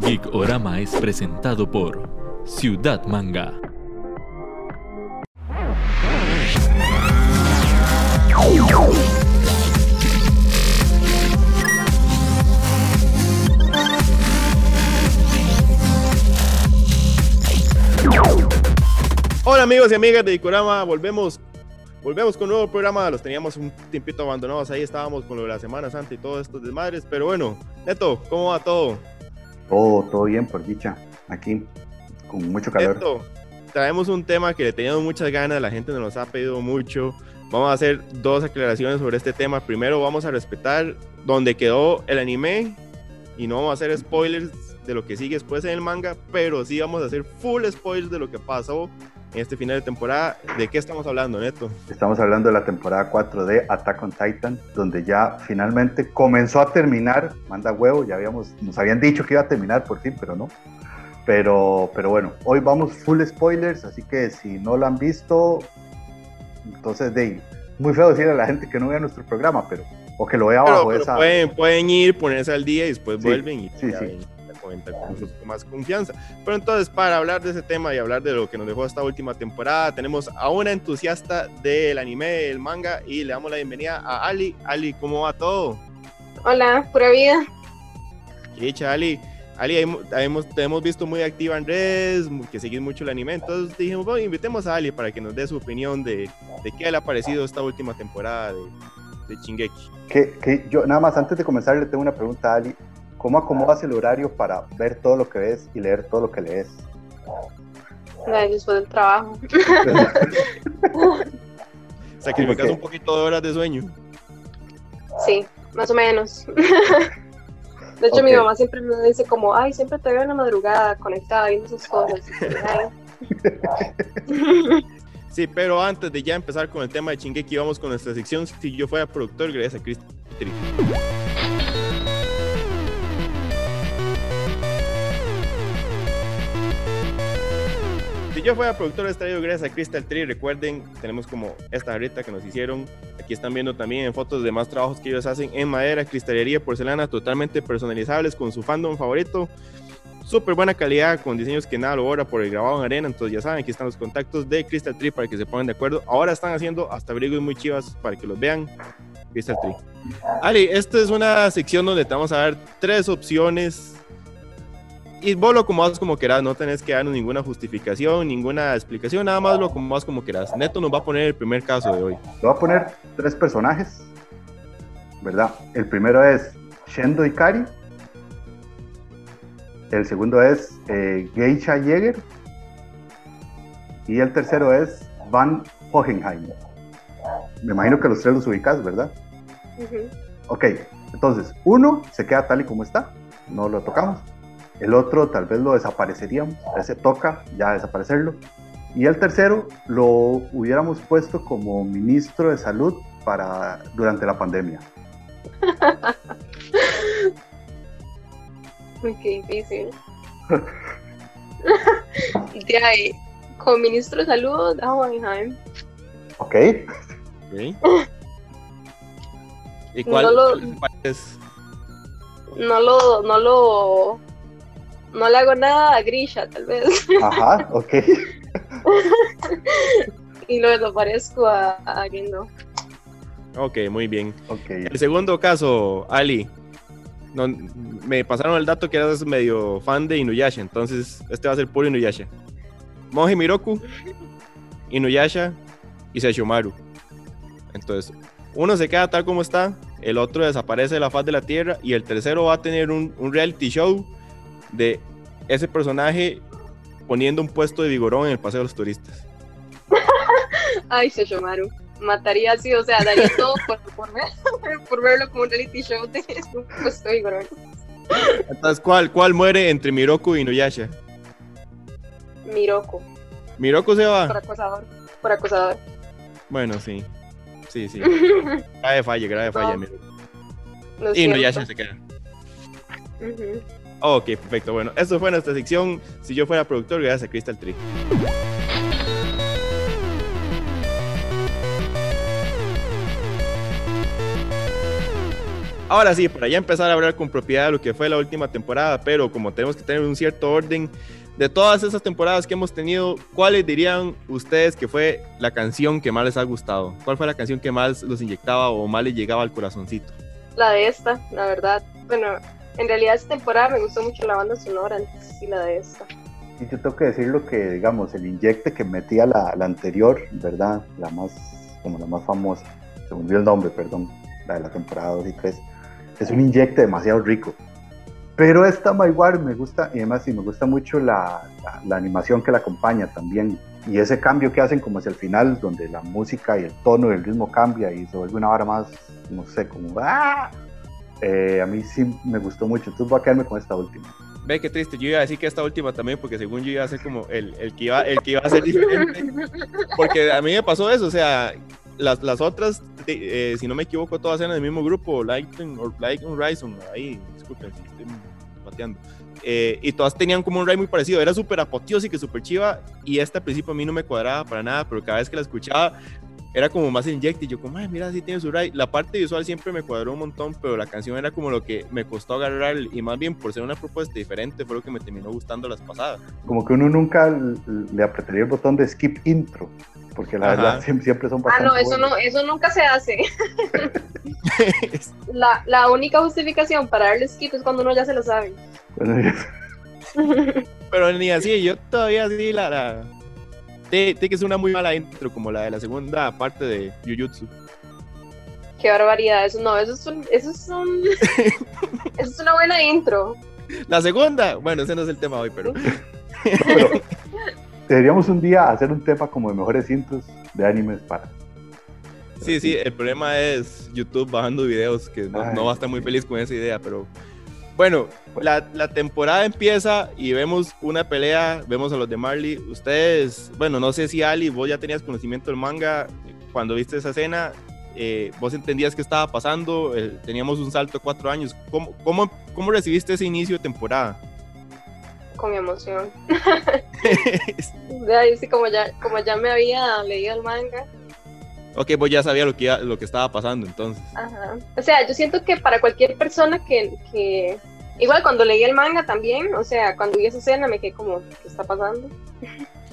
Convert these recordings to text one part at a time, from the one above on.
Geek Orama es presentado por Ciudad Manga. Hola amigos y amigas de Dicorama, volvemos, volvemos con un nuevo programa, los teníamos un tiempito abandonados, ahí estábamos con lo de la Semana Santa y todos estos desmadres, pero bueno, Neto, ¿cómo va todo? Todo, todo bien por dicha, aquí, con mucho calor. Neto, traemos un tema que le teníamos muchas ganas, la gente nos ha pedido mucho, vamos a hacer dos aclaraciones sobre este tema, primero vamos a respetar donde quedó el anime y no vamos a hacer spoilers de lo que sigue después en el manga, pero sí vamos a hacer full spoilers de lo que pasó en este final de temporada. ¿De qué estamos hablando, Neto? Estamos hablando de la temporada 4 de Attack on Titan, donde ya finalmente comenzó a terminar, manda huevo, ya habíamos, nos habían dicho que iba a terminar por fin, pero no. Pero, pero bueno, hoy vamos full spoilers, así que si no lo han visto, entonces de muy feo decirle a la gente que no vea nuestro programa, pero o que lo vea Pero, abajo pero esa. pueden, pueden ir, ponerse al día y después Sí, vuelven y sí, sí. ven cuenta con sus- con más confianza. Pero entonces, para hablar de ese tema y hablar de lo que nos dejó esta última temporada, tenemos a una entusiasta del anime, el manga, y le damos la bienvenida a Ali. Ali, ¿cómo va todo? Hola, pura vida. Qué dicha, Ali. Ali, hemos- te hemos visto muy activa en redes, que seguís mucho el anime, entonces dijimos, bueno, invitemos a Ali para que nos dé su opinión de, de qué le ha parecido esta última temporada de, de Shingeki. Que, que yo, nada más, antes de comenzar, le tengo una pregunta a Ali. ¿Cómo acomodas el horario para ver todo lo que ves y leer todo lo que lees? Después del trabajo. Sacrificas un poquito de horas de sueño. Sí, más o menos. De hecho, mi mamá siempre me dice como, ay, siempre te veo en la madrugada conectada viendo esas cosas. Sí, pero antes de ya empezar con el tema de Shingeki, vamos con nuestra sección. Si yo fuera productor, gracias a Chris. Si yo fuera productor, les traigo gracias a Crystal Tree. Recuerden, tenemos como esta jarrita que nos hicieron. Aquí están viendo también en fotos de más trabajos que ellos hacen en madera, cristalería, porcelana, totalmente personalizables con su fandom favorito. Súper buena calidad, con diseños que nada lo borra por el grabado en arena. Entonces ya saben, aquí están los contactos de Crystal Tree para que se pongan de acuerdo. Ahora están haciendo hasta abrigos muy chivas para que los vean. Crystal Tree. Ali, esta es una sección donde te vamos a dar tres opciones. Y vos lo acomodas como quieras, no tenés que darnos ninguna justificación, ninguna explicación, nada más lo acomodas como quieras. Neto nos va a poner el primer caso de hoy. Le voy a poner tres personajes, ¿verdad? El primero es Shendo Ikari. El segundo es eh, Geisha Jäger. Y el tercero es Van Hohenheim. Me imagino que los tres los ubicas, ¿verdad? Ujú. Ok, entonces, uno se queda tal y como está, no lo tocamos. El otro tal vez lo desapareceríamos, ese toca ya desaparecerlo. Y el tercero lo hubiéramos puesto como ministro de salud para durante la pandemia. Qué difícil. De ahí, con ministro de salud, ah, Hohenheim. Ok, ¿ok? ¿Y cuál, No lo- cuál es? No lo, no lo, no le hago nada a Grisha, tal vez. ajá, ok. Y lo desaparezco a, a Gendo. Ok, muy bien. ok. El segundo caso, Ali. No, me pasaron el dato que eras medio fan de Inuyasha, entonces este va a ser puro Inuyasha. Monje Miroku, Inuyasha y Sesshomaru. Entonces, uno se queda tal como está, el otro desaparece de la faz de la tierra y el tercero va a tener un, un reality show de ese personaje poniendo un puesto de vigorón en el paseo de los turistas. Ay, Sesshomaru. Mataría así, o sea, daría todo por, por, ver- por verlo como un reality show de un puesto vigorón. Entonces, ¿cuál, cuál muere entre Miroku y Inuyasha? Miroku, Miroku se va. por acosador. Por acosador. Bueno, sí. Sí, sí. Grave falla, grave falla, No. Miroku. Lo Y siento. Inuyasha se queda. Ujú. Ok, perfecto. Bueno, eso fue nuestra sección. Si yo fuera productor, gracias a Crystal Tree. Ahora sí, para ya empezar a hablar con propiedad de lo que fue la última temporada, pero como tenemos que tener un cierto orden, de todas esas temporadas que hemos tenido, ¿cuáles dirían ustedes que fue la canción que más les ha gustado? ¿Cuál fue la canción que más los inyectaba o más les llegaba al corazoncito? La de esta, la verdad. Bueno, en realidad esta temporada me gustó mucho la banda sonora, entonces sí la de esta. Y yo tengo que decir lo que, digamos, el inyecte que metía la, la anterior, ¿verdad? La más, como la más famosa, se me el nombre, perdón, la de la temporada 2 y 3. Es un inyecte demasiado rico. Pero esta igual me gusta, y además sí, me gusta mucho la, la, la, animación que la acompaña también. Y ese cambio que hacen como hacia el final, donde la música y el tono y el ritmo cambia y se vuelve una vara más, no sé, como... ¡ah! Eh, a mí sí me gustó mucho, entonces voy a quedarme con esta última. Ve qué triste, yo iba a decir que esta última también, porque según yo iba a ser como el, el, que, iba, el que iba a ser diferente. Porque a mí me pasó eso, o sea, las, las otras, eh, si no me equivoco, todas eran del mismo grupo, Lighten or Like Horizon, ahí, disculpen estoy pateando. Eh, y todas tenían como un ride muy parecido, era súper apoteósica súper chiva, y esta al principio a mí no me cuadraba para nada, pero cada vez que la escuchaba era como más inject y yo como, ay, mira, sí tiene su ride. La parte visual siempre me cuadró un montón, pero la canción era como lo que me costó agarrar y más bien por ser una propuesta diferente fue lo que me terminó gustando las pasadas. Como que uno nunca le apretaría el botón de skip intro, porque la Ajá. verdad siempre son bastante Ah, no, eso, no, eso nunca se hace. la, la única justificación para darle skip es cuando uno ya se lo sabe. pero ni así, yo todavía sí la... la tiene que ser una muy mala intro, como la de la segunda parte de Jujutsu. Qué barbaridad, eso no, eso es un, eso es un, eso es una buena intro. La segunda, bueno, ese no es el tema hoy, pero. pero deberíamos un día hacer un tema como de mejores intros de animes para. Sí, sí, el problema es YouTube bajando videos, que no, no va a estar muy feliz con esa idea, pero bueno, la, la, temporada empieza y vemos una pelea, vemos a los de Marley. Ustedes, bueno, no sé si Ali, vos ya tenías conocimiento del manga cuando viste esa escena. Eh, vos entendías qué estaba pasando, eh, teníamos un salto de cuatro años. ¿Cómo, cómo, cómo recibiste ese inicio de temporada? Con emoción. sí, como, ya, como ya me había leído el manga, Ok, vos ya sabía lo que, iba, lo que estaba pasando entonces. Ajá. O sea, yo siento que para cualquier persona que, que, Igual cuando leí el manga también, o sea, cuando vi esa escena me quedé como, ¿qué está pasando?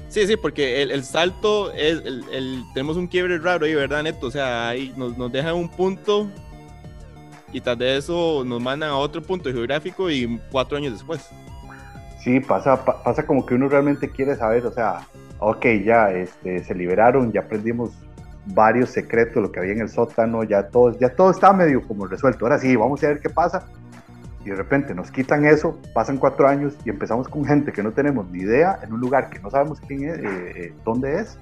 Sí, sí, porque el, el salto es, el, el, tenemos un quiebre raro ahí, ¿verdad, Neto? O sea, ahí nos, nos deja un punto y tras de eso nos mandan a otro punto geográfico y cuatro años después. Sí, pasa, pa, pasa como que uno realmente quiere saber, o sea, ok, ya este, se liberaron, ya aprendimos varios secretos, lo que había en el sótano, ya todo, ya todo está medio como resuelto. Ahora sí, vamos a ver qué pasa. Y de repente nos quitan eso, pasan cuatro años y empezamos con gente que no tenemos ni idea, en un lugar que no sabemos quién es, eh, eh, dónde es.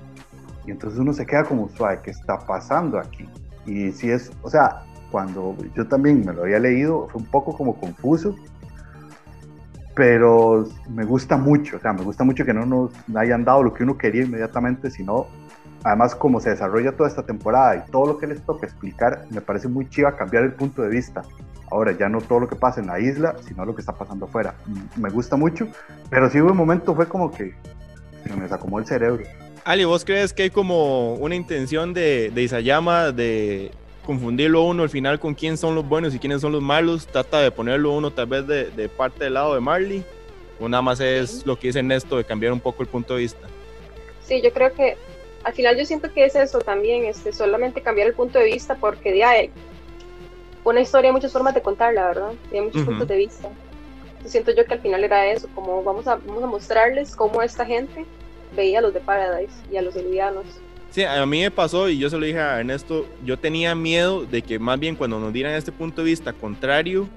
Y entonces uno se queda como suave, ¿qué está pasando aquí? Y si es, o sea, cuando yo también me lo había leído, fue un poco como confuso, pero me gusta mucho, o sea, me gusta mucho que no nos hayan dado lo que uno quería inmediatamente, sino además como se desarrolla toda esta temporada y todo lo que les toca explicar, me parece muy chiva cambiar el punto de vista. Ahora ya no todo lo que pasa en la isla, sino lo que está pasando afuera. Me gusta mucho, pero sí hubo un momento, fue como que se me sacó el cerebro. Ali, ¿vos crees que hay como una intención de, de Isayama de confundirlo uno al final con quién son los buenos y quiénes son los malos? ¿Trata de ponerlo uno tal vez de, de parte del lado de Marley? ¿O nada más es lo que dice Ernesto de cambiar un poco el punto de vista? Sí, yo creo que al final yo siento que es eso también, este, solamente cambiar el punto de vista porque ya hay una historia hay muchas formas de contarla, ¿verdad? Y hay muchos uh -huh. puntos de vista. Entonces, siento yo que al final era eso, como vamos a, vamos a mostrarles cómo esta gente veía a los de Paradise y a los elidianos. Sí, a mí me pasó y yo se lo dije a Ernesto, yo tenía miedo de que más bien cuando nos dieran este punto de vista contrario,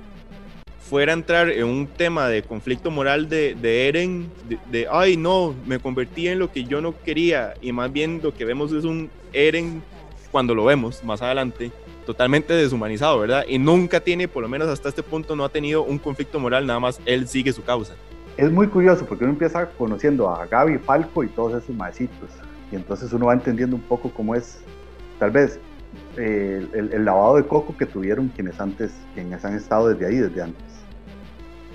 fuera a entrar en un tema de conflicto moral de, de Eren, de, de, ay no, me convertí en lo que yo no quería, y más bien lo que vemos es un Eren, cuando lo vemos más adelante, totalmente deshumanizado, ¿verdad? Y nunca tiene, por lo menos hasta este punto, no ha tenido un conflicto moral, nada más él sigue su causa. Es muy curioso porque uno empieza conociendo a Gaby, Falco y todos esos maecitos, y entonces uno va entendiendo un poco cómo es, tal vez, eh, el, el, lavado de coco que tuvieron quienes antes, quienes han estado desde ahí, desde antes.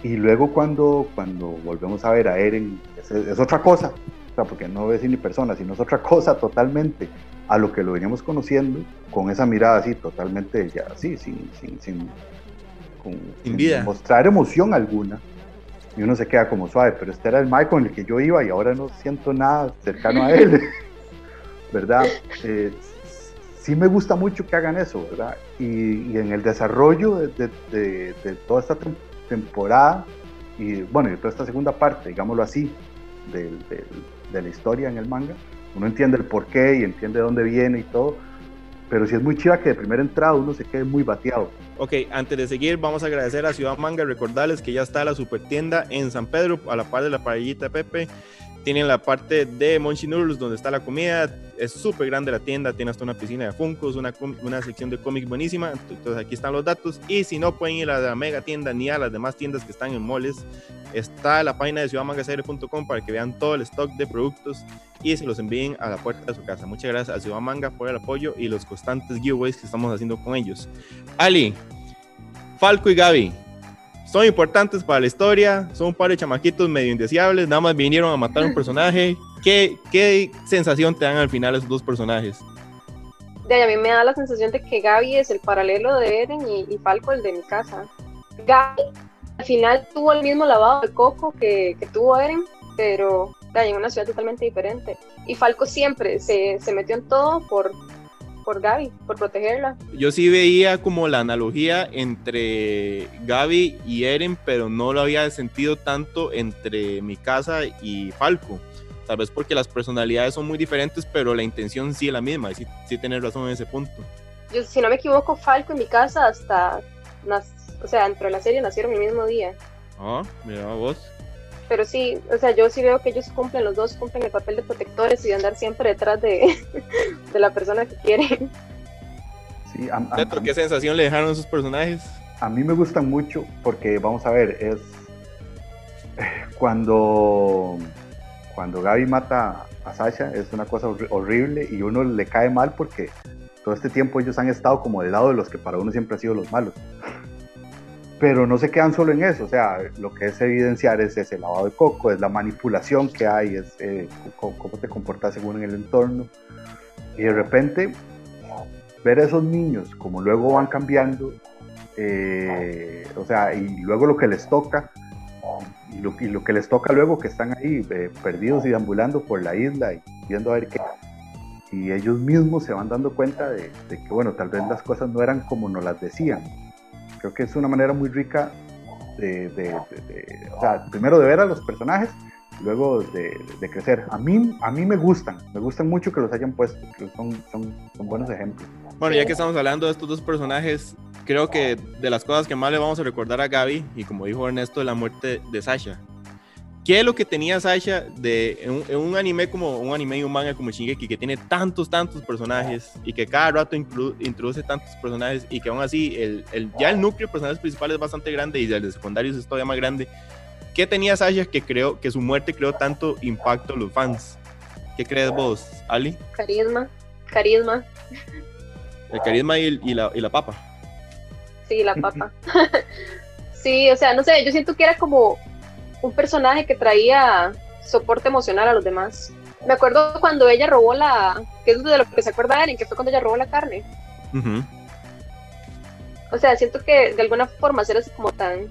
Y luego cuando, cuando volvemos a ver a Eren, es, es otra cosa, o sea, porque no es ni persona, sino es otra cosa totalmente a lo que lo veníamos conociendo, con esa mirada así, totalmente ya así, sin, sin, sin, con, sin vida. mostrar emoción alguna. Y uno se queda como suave, pero este era el Mike con el que yo iba y ahora no siento nada cercano a él. ¿Verdad? Eh, sí me gusta mucho que hagan eso, ¿verdad? Y, en el desarrollo de, toda esta temporada y bueno, y toda esta segunda parte, digámoslo así, de, la historia en el manga, uno entiende el porqué y entiende de dónde viene y todo, pero sí es muy chiva que de primera entrada uno se quede muy bateado. Ok, antes de seguir, vamos a agradecer a Ciudad Manga, recordarles que ya está la super tienda en San Pedro, a la par de la parrillita Pepe. Tienen la parte de Monchi Noodles donde está la comida. Es súper grande la tienda. Tiene hasta una piscina de Funkos, una, una sección de cómics buenísima. Entonces aquí están los datos. Y si no pueden ir a la mega tienda ni a las demás tiendas que están en moles, está la página de ciudadmangacr.com para que vean todo el stock de productos y se los envíen a la puerta de su casa. Muchas gracias a Ciudad Manga por el apoyo y los constantes giveaways que estamos haciendo con ellos. Ali, Falco y Gaby, son importantes para la historia, son un par de chamaquitos medio indeseables, nada más vinieron a matar un personaje. ¿Qué, qué sensación te dan al final esos dos personajes? De, a mí me da la sensación de que Gaby es el paralelo de Eren y, Falco el de mi casa. Gaby al final tuvo el mismo lavado de coco que, que tuvo Eren, pero en una ciudad totalmente diferente. Y Falco siempre se, se metió en todo por, por Gaby, por protegerla. Yo sí veía como la analogía entre Gaby y Eren, pero no lo había sentido tanto entre mi casa y Falco. Tal vez porque las personalidades son muy diferentes, pero la intención sí es la misma. Y sí, sí tener razón en ese punto. Yo, si no me equivoco, Falco y mi casa hasta, o sea, dentro de la serie nacieron el mismo día. Ah, mira vos pero sí, o sea, yo sí veo que ellos cumplen, los dos cumplen el papel de protectores y de andar siempre detrás de, de la persona que quieren. Sí, ¿Qué sensación le dejaron esos personajes? A mí me gustan mucho porque, vamos a ver, es cuando, cuando Gaby mata a Sasha, es una cosa horrible y uno le cae mal porque todo este tiempo ellos han estado como del lado de los que para uno siempre han sido los malos pero no se quedan solo en eso, o sea, lo que es evidenciar es ese lavado de coco, es la manipulación que hay, es eh, cómo, te comportas según el entorno. Y de repente, ver a esos niños como luego van cambiando, eh, o sea, y luego lo que les toca, y lo, que les toca luego que están ahí eh, perdidos y deambulando por la isla y viendo a ver qué. Y ellos mismos se van dando cuenta de, de que, bueno, tal vez las cosas no eran como nos las decían Creo que es una manera muy rica de, o sea, primero de ver a los personajes, luego de, crecer. A mí, a mí me gustan, me gustan mucho que los hayan puesto, que son, son, buenos ejemplos. Bueno, ya que estamos hablando de estos dos personajes, creo que de las cosas que más le vamos a recordar a Gaby, y como dijo Ernesto, la muerte de Sasha. ¿Qué es lo que tenía Sasha de en un, anime como un anime y un manga como Shingeki que tiene tantos, tantos personajes y que cada rato introduce tantos personajes y que aún así el, el, ya el núcleo de personajes principales es bastante grande y el de secundarios es todavía más grande? ¿Qué tenía Sasha que creó que su muerte creó tanto impacto en los fans? ¿Qué crees vos, Ali? Carisma, carisma. El carisma y, y, la, y la papa. Sí, la papa. sí, o sea, no sé, yo siento que era como un personaje que traía soporte emocional a los demás. Me acuerdo cuando ella robó la, que es de lo que se acuerda en que fue cuando ella robó la carne. O sea, siento que de alguna forma ser así como tan...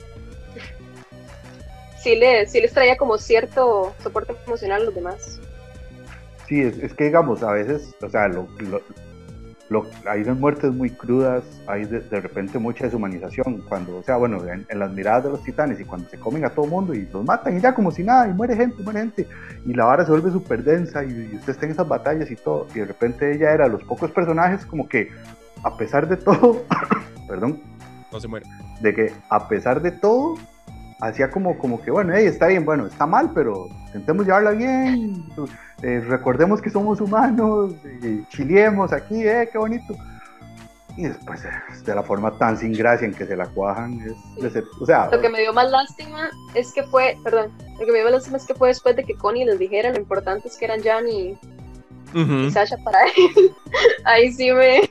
sí, le, sí les traía como cierto soporte emocional a los demás. Sí, es, que digamos, a veces, o sea, lo, hay unas muertes muy crudas, hay de, repente mucha deshumanización, cuando, o sea, bueno, en, las miradas de los titanes y cuando se comen a todo mundo y los matan y ya como si nada, y muere gente, muere gente, y la vara se vuelve súper densa y, usted está en esas batallas y todo, y de repente ella era los pocos personajes como que, a pesar de todo, perdón, no se muere, de que a pesar de todo, hacía como, como que, bueno, hey, está bien, bueno, está mal, pero intentemos llevarla bien, eh, recordemos que somos humanos, y chiliemos aquí, eh, qué bonito. Y después, eh, de la forma tan sin gracia en que se la cuajan, es, o sea... Lo que me dio más lástima es que fue, perdón, lo que me dio más lástima es que fue después de que Connie les dijera lo importantes que eran Jan y, y Sasha para él. Ahí sí me,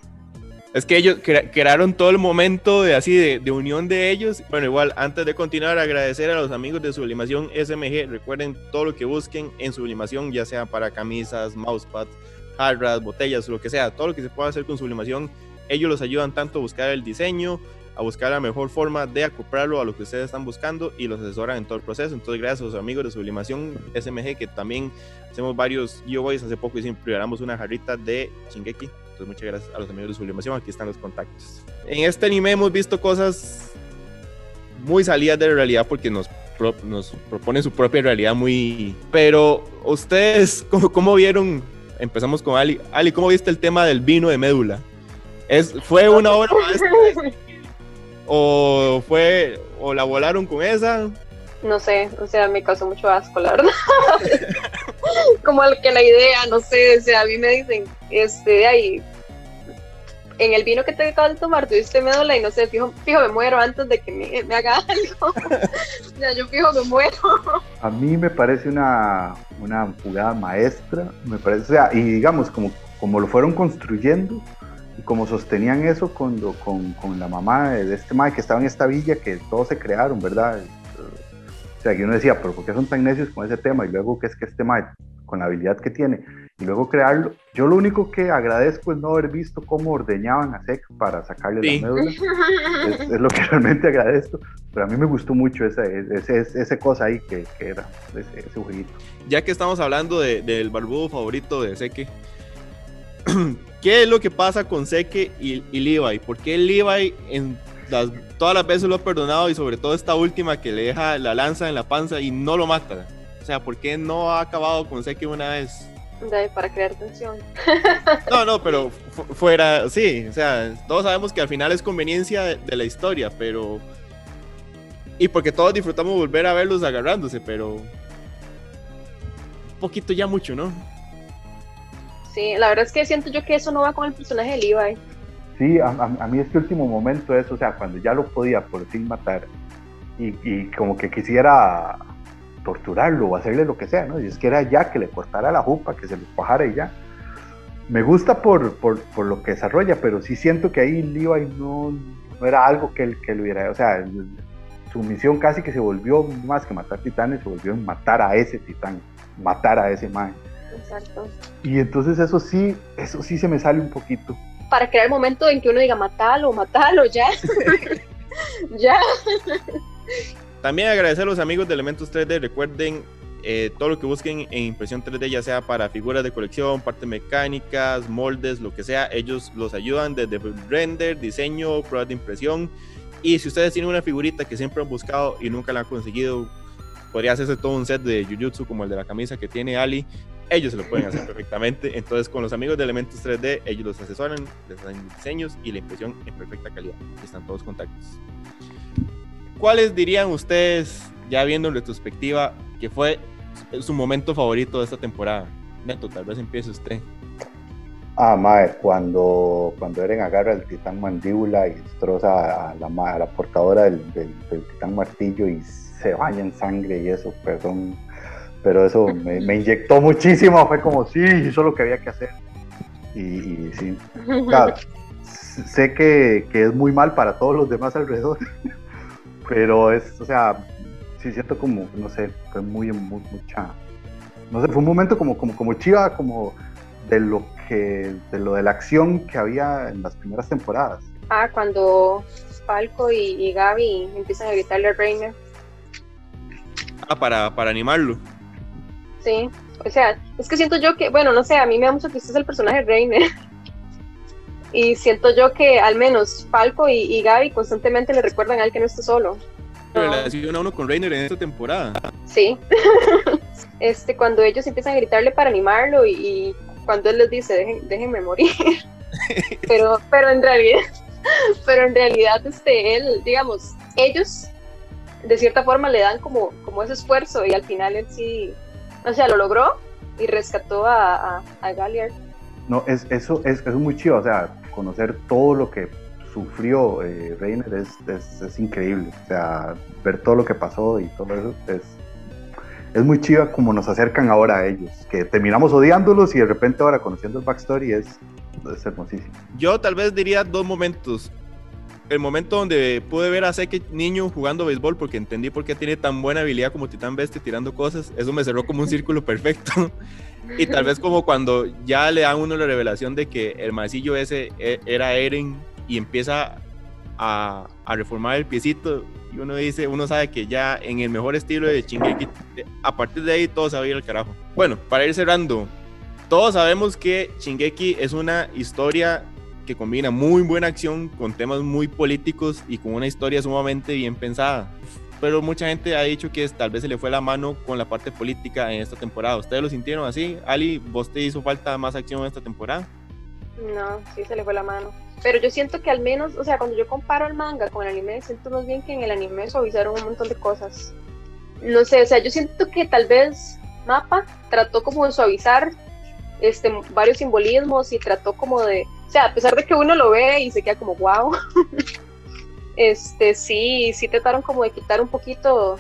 es que ellos crearon todo el momento de así de, unión de ellos. Bueno, igual, antes de continuar, agradecer a los amigos de Sublimación SMG. Recuerden todo lo que busquen en Sublimación, ya sea para camisas, mousepads, jarras, botellas, lo que sea, todo lo que se pueda hacer con Sublimación. Ellos los ayudan tanto a buscar el diseño, a buscar la mejor forma de acoplarlo a lo que ustedes están buscando y los asesoran en todo el proceso. Entonces, gracias a los amigos de Sublimación SMG, que también hacemos varios giveaways. Hace poco hicimos, preparamos una jarrita de Shingeki. Entonces, muchas gracias a los amigos de Sublimación. Aquí están los contactos. En este anime hemos visto cosas muy salidas de la realidad porque nos, nos proponen su propia realidad muy... Pero ustedes, ¿cómo, cómo vieron? Empezamos con Ali. Ali, ¿cómo viste el tema del vino de médula? Es, ¿Fue una obra maestra? ¿O fue, o la volaron con esa? No sé, o sea, me causó mucho asco, la verdad. Como el que la idea, no sé, o sea, a mí me dicen, este, de ahí, en el vino que te acabas de tomar tuviste médula y no sé, fijo, fijo me muero antes de que me, me haga algo. o sea, yo fijo me muero. A mí me parece una, una jugada maestra, me parece, o sea, y digamos, como, como lo fueron construyendo, y como sostenían eso con, con, con la mamá de este madre que estaba en esta villa, que todos se crearon, ¿verdad? O sea, que uno decía, pero ¿por qué son tan necios con ese tema? Y luego, ¿qué es que este madre, con la habilidad que tiene, y luego crearlo? Yo lo único que agradezco es no haber visto cómo ordeñaban a Sek para sacarle la médula. Es, es, lo que realmente agradezco. Pero a mí me gustó mucho esa, ese, ese cosa ahí que, que era, ese, ese jueguito. Ya que estamos hablando de, del barbudo favorito de Seke, ¿Qué es lo que pasa con Seke y, y Levi? ¿Por qué Levi en las, todas las veces lo ha perdonado y sobre todo esta última que le deja la lanza en la panza y no lo mata? O sea, ¿por qué no ha acabado con Seke una vez? Para crear tensión. No, no, pero fuera, sí, o sea, todos sabemos que al final es conveniencia de, de la historia, pero... Y porque todos disfrutamos volver a verlos agarrándose, pero... Un poquito ya mucho, ¿no? Sí, la verdad es que siento yo que eso no va con el personaje de Levi. Sí, a, a, a mí este último momento es, o sea, cuando ya lo podía por fin matar y, y, como que quisiera torturarlo o hacerle lo que sea, ¿no? Y es que era ya que le cortara la jupa, que se lo bajara y ya. Me gusta por, por, por, lo que desarrolla, pero sí siento que ahí Levi no, no era algo que él, que él hubiera, o sea, su misión casi que se volvió más que matar titanes, se volvió en matar a ese titán, matar a ese man. Exacto. Y entonces eso sí, eso sí se me sale un poquito. Para crear el momento en que uno diga, matalo, matalo, ya. ya. También agradecer a los amigos de Elementos 3D. Recuerden eh, todo lo que busquen en impresión 3D, ya sea para figuras de colección, partes mecánicas, moldes, lo que sea. Ellos los ayudan desde render, diseño, pruebas de impresión. Y si ustedes tienen una figurita que siempre han buscado y nunca la han conseguido, podría hacerse todo un set de Jujutsu como el de la camisa que tiene Ali ellos se lo pueden hacer perfectamente. Entonces, con los amigos de Elementos 3D, ellos los asesoran, les dan diseños y la impresión en perfecta calidad. Están todos contactos. ¿Cuáles dirían ustedes, ya viendo en retrospectiva, que fue su momento favorito de esta temporada? Neto, tal vez empiece usted. Ah, madre, cuando, cuando Eren agarra el titán mandíbula y destroza a la, a la portadora del, del, del titán martillo y se baña en sangre y eso, perdón, pero eso me, me, inyectó muchísimo, fue como, sí, eso es lo que había que hacer. Y, y sí, claro, sé que, que, es muy mal para todos los demás alrededor, pero es, o sea, sí siento como, no sé, fue muy, muy mucha, no sé, fue un momento como, como, como chiva, como de lo que, de lo de la acción que había en las primeras temporadas. Ah, cuando Falco y, y Gaby empiezan a gritarle a Reiner. Ah, para, para animarlo. Sí, o sea, es que siento yo que, bueno, no sé, a mí me da mucho que este es el personaje Reiner. y siento yo que al menos Falco y, y, Gaby constantemente le recuerdan a él que no está solo. ¿no? Relación a uno con Reiner en esta temporada. Sí. este, cuando ellos empiezan a gritarle para animarlo y, y cuando él les dice, Dejen, déjenme morir. pero, pero en realidad, pero en realidad, este, él, digamos, ellos de cierta forma le dan como, como ese esfuerzo y al final él sí o sea, lo logró y rescató a, a, a Galliard. No, es, eso es, es, muy chido, o sea, conocer todo lo que sufrió eh, Reiner es, es, es, increíble, o sea, ver todo lo que pasó y todo eso es, es muy chido como nos acercan ahora a ellos, que terminamos odiándolos y de repente ahora conociendo el backstory es, es hermosísimo. Yo tal vez diría dos momentos, el momento donde pude ver a Seke niño jugando béisbol porque entendí por qué tiene tan buena habilidad como Titán Bestia tirando cosas, eso me cerró como un círculo perfecto. y tal vez como cuando ya le dan uno la revelación de que el maecillo ese era Eren y empieza a, a, reformar el piecito y uno dice, uno sabe que ya en el mejor estilo de Shingeki, a partir de ahí todo se va a ir al carajo. Bueno, para ir cerrando, todos sabemos que Shingeki es una historia que combina muy buena acción con temas muy políticos y con una historia sumamente bien pensada. Pero mucha gente ha dicho que tal vez se le fue la mano con la parte política en esta temporada. ¿Ustedes lo sintieron así? Ali, ¿vos te hizo falta más acción en esta temporada? No, sí se le fue la mano. Pero yo siento que al menos, o sea, cuando yo comparo el manga con el anime, siento más bien que en el anime suavizaron un montón de cosas. No sé, o sea, yo siento que tal vez Mapa trató como de suavizar este, varios simbolismos y trató como de, o sea, a pesar de que uno lo ve y se queda como wow, este, sí, sí trataron como de quitar un poquito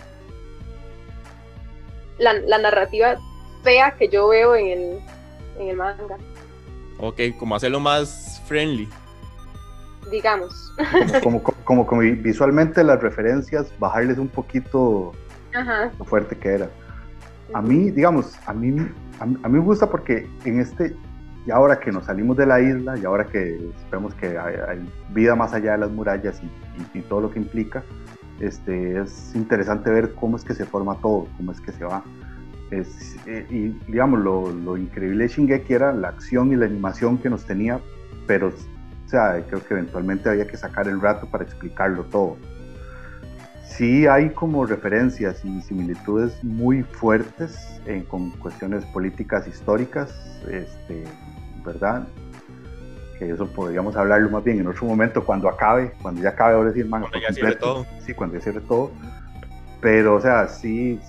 la, la narrativa fea que yo veo en el, en el manga. Ok, como hacerlo más friendly. Digamos. Como, como, como, visualmente las referencias, bajarles un poquito Ajá. lo fuerte que era. A mí, digamos, a mí, a mí, me gusta porque en este, y ahora que nos salimos de la isla, y ahora que vemos que hay, vida más allá de las murallas y, todo lo que implica, este, es interesante ver cómo es que se forma todo, cómo es que se va. Es, eh, y digamos, lo, lo, increíble de Shingeki era la acción y la animación que nos tenía, pero, o sea, creo que eventualmente había que sacar el rato para explicarlo todo. Sí hay como referencias y similitudes muy fuertes en, con cuestiones políticas históricas, este, ¿verdad? Que eso podríamos hablarlo más bien en otro momento cuando acabe, cuando ya acabe ahora sí manga. Cuando ya cierre todo. Sí, cuando ya cierre todo. Pero, o sea, sí,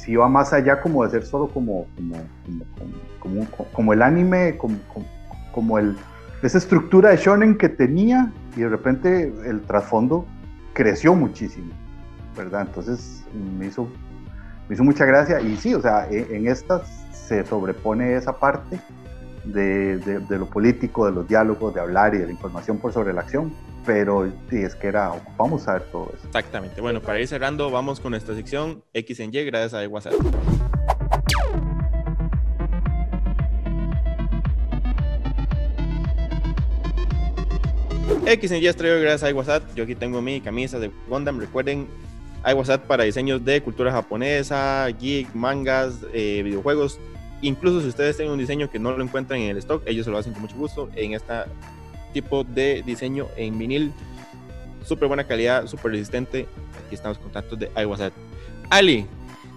sí va más allá como de ser solo como, como, como, como, como el anime, como, como, el, esa estructura de shonen que tenía y de repente el trasfondo creció muchísimo, ¿verdad? Entonces me hizo, me hizo mucha gracia y sí, o sea, en, en estas se sobrepone esa parte de, de, lo político, de los diálogos, de hablar y de la información por sobre la acción, pero sí, es que era, ocupamos saber todo eso. Exactamente. Bueno, para ir cerrando, vamos con nuestra sección X en Y, gracias a WhatsApp. X en Y gracias a WhatsApp. Yo aquí tengo mi camisa de Gundam. Recuerden, hay WhatsApp para diseños de cultura japonesa, geek, mangas, eh, videojuegos. Incluso si ustedes tienen un diseño que no lo encuentran en el stock, ellos se lo hacen con mucho gusto en este tipo de diseño en vinil. Súper buena calidad, súper resistente. Aquí estamos contactos de iWhatsApp. Ali,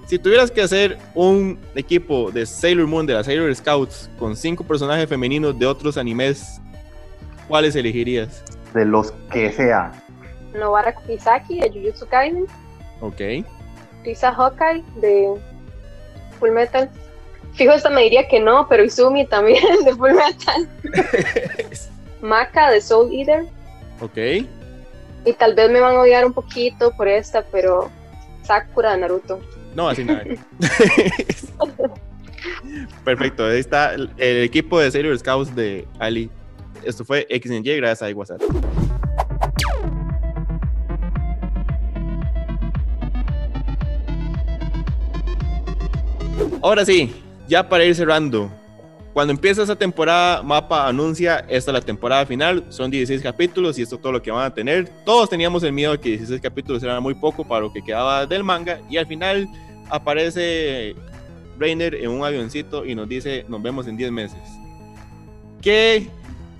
si tuvieras que hacer un equipo de Sailor Moon, de la Sailor Scouts, con cinco personajes femeninos de otros animes, ¿cuáles elegirías? De los que sea. Nobara Kisaki de Jujutsu Kaisen. Ok. Lisa Hawkeye de Full Metal. Fijo, esta me diría que no, pero Izumi también de Full Metal. Maka de Soul Eater. Ok. Y tal vez me van a odiar un poquito por esta, pero Sakura de Naruto. No, así nada. Perfecto, ahí está el, equipo de Sailor Scouts de Ali. Esto fue XNY gracias a WhatsApp. Ahora sí, ya para ir cerrando, cuando empieza esa temporada, Mapa anuncia, esta es la temporada final, son 16 capítulos y esto es todo lo que van a tener. Todos teníamos el miedo de que 16 capítulos era muy poco para lo que quedaba del manga y al final aparece Rainer en un avioncito y nos dice, nos vemos en 10 meses. ¿Qué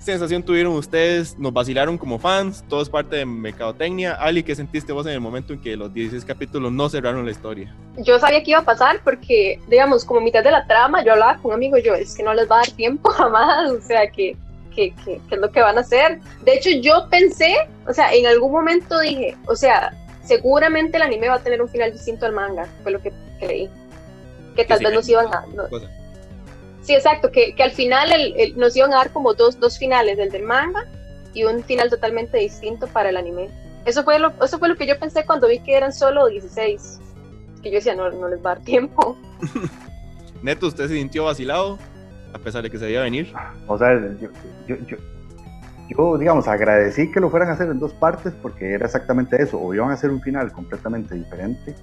sensación tuvieron ustedes? ¿Nos vacilaron como fans? ¿Todo es parte de mercadotecnia? Ali, ¿qué sentiste vos en el momento en que los 16 capítulos no cerraron la historia? Yo sabía que iba a pasar porque, digamos, como mitad de la trama, yo hablaba con un amigo, yo, es que no les va a dar tiempo jamás, o sea, que, que, que, que es lo que van a hacer. De hecho, yo pensé, o sea, en algún momento dije, o sea, seguramente el anime va a tener un final distinto al manga, fue lo que creí. Que tal sí, vez nos iban a... No, Sí, exacto, que, que al final el, el, nos iban a dar como dos, dos finales, el del manga y un final totalmente distinto para el anime. Eso fue, lo, eso fue lo que yo pensé cuando vi que eran solo 16. Que yo decía, no, no les va a dar tiempo. Neto, ¿usted se sintió vacilado? A pesar de que se debía venir. O sea, yo, yo, yo, yo, digamos, agradecí que lo fueran a hacer en dos partes porque era exactamente eso. O iban a hacer un final completamente diferente.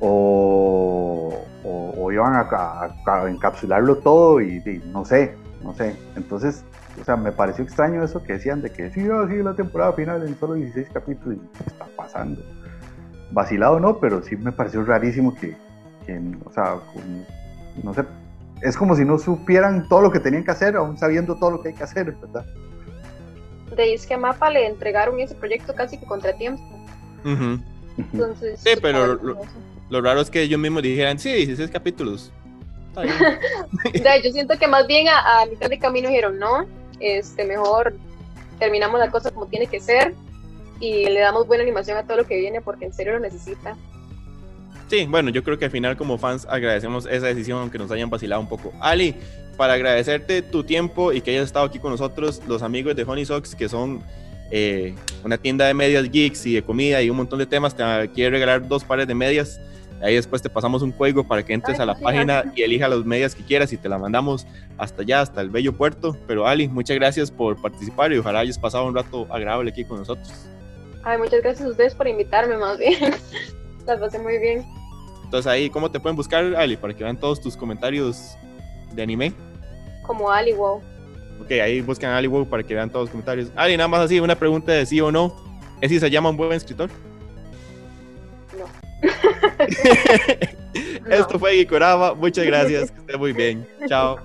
O, o, o iban a, a, a, encapsularlo todo y, y, no sé, no sé. Entonces, o sea, me pareció extraño eso que decían de que sí, va a la temporada final en solo 16 capítulos. Y, ¿Qué está pasando? Vacilado no, pero sí me pareció rarísimo que, que o sea, no sé, es como si no supieran todo lo que tenían que hacer, aún sabiendo todo lo que hay que hacer, ¿verdad? De es que a Mapa le entregaron ese proyecto casi que contratiempo. Entonces, sí, pero lo, raro es que ellos mismos dijeran, sí, 16 capítulos. yo siento que más bien a, mitad de camino dijeron, no, este, mejor terminamos la cosa como tiene que ser y le damos buena animación a todo lo que viene porque en serio lo necesita. Sí, bueno, yo creo que al final como fans agradecemos esa decisión, aunque nos hayan vacilado un poco. Ali, para agradecerte tu tiempo y que hayas estado aquí con nosotros, los amigos de Honey Socks, que son eh, una tienda de medias geeks y de comida y un montón de temas, te quiere regalar dos pares de medias. Ahí después te pasamos un código para que entres a la página y elija las medias que quieras y te la mandamos hasta allá, hasta el bello puerto. Pero Ali, muchas gracias por participar y ojalá hayas pasado un rato agradable aquí con nosotros. Ay, muchas gracias a ustedes por invitarme, más bien. Las pasé muy bien. Entonces ahí, ¿cómo te pueden buscar, Ali? Para que vean todos tus comentarios de anime. Como Ali Wow. Ok, ahí buscan a Ali Wow para que vean todos los comentarios. Ali, nada más así, una pregunta de sí o no. ¿Es si se llama un buen escritor? Esto fue Gikorama. Muchas gracias. Que esté muy bien. Chao.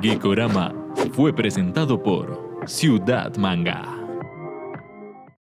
Geekorama fue presentado por Ciudad Manga.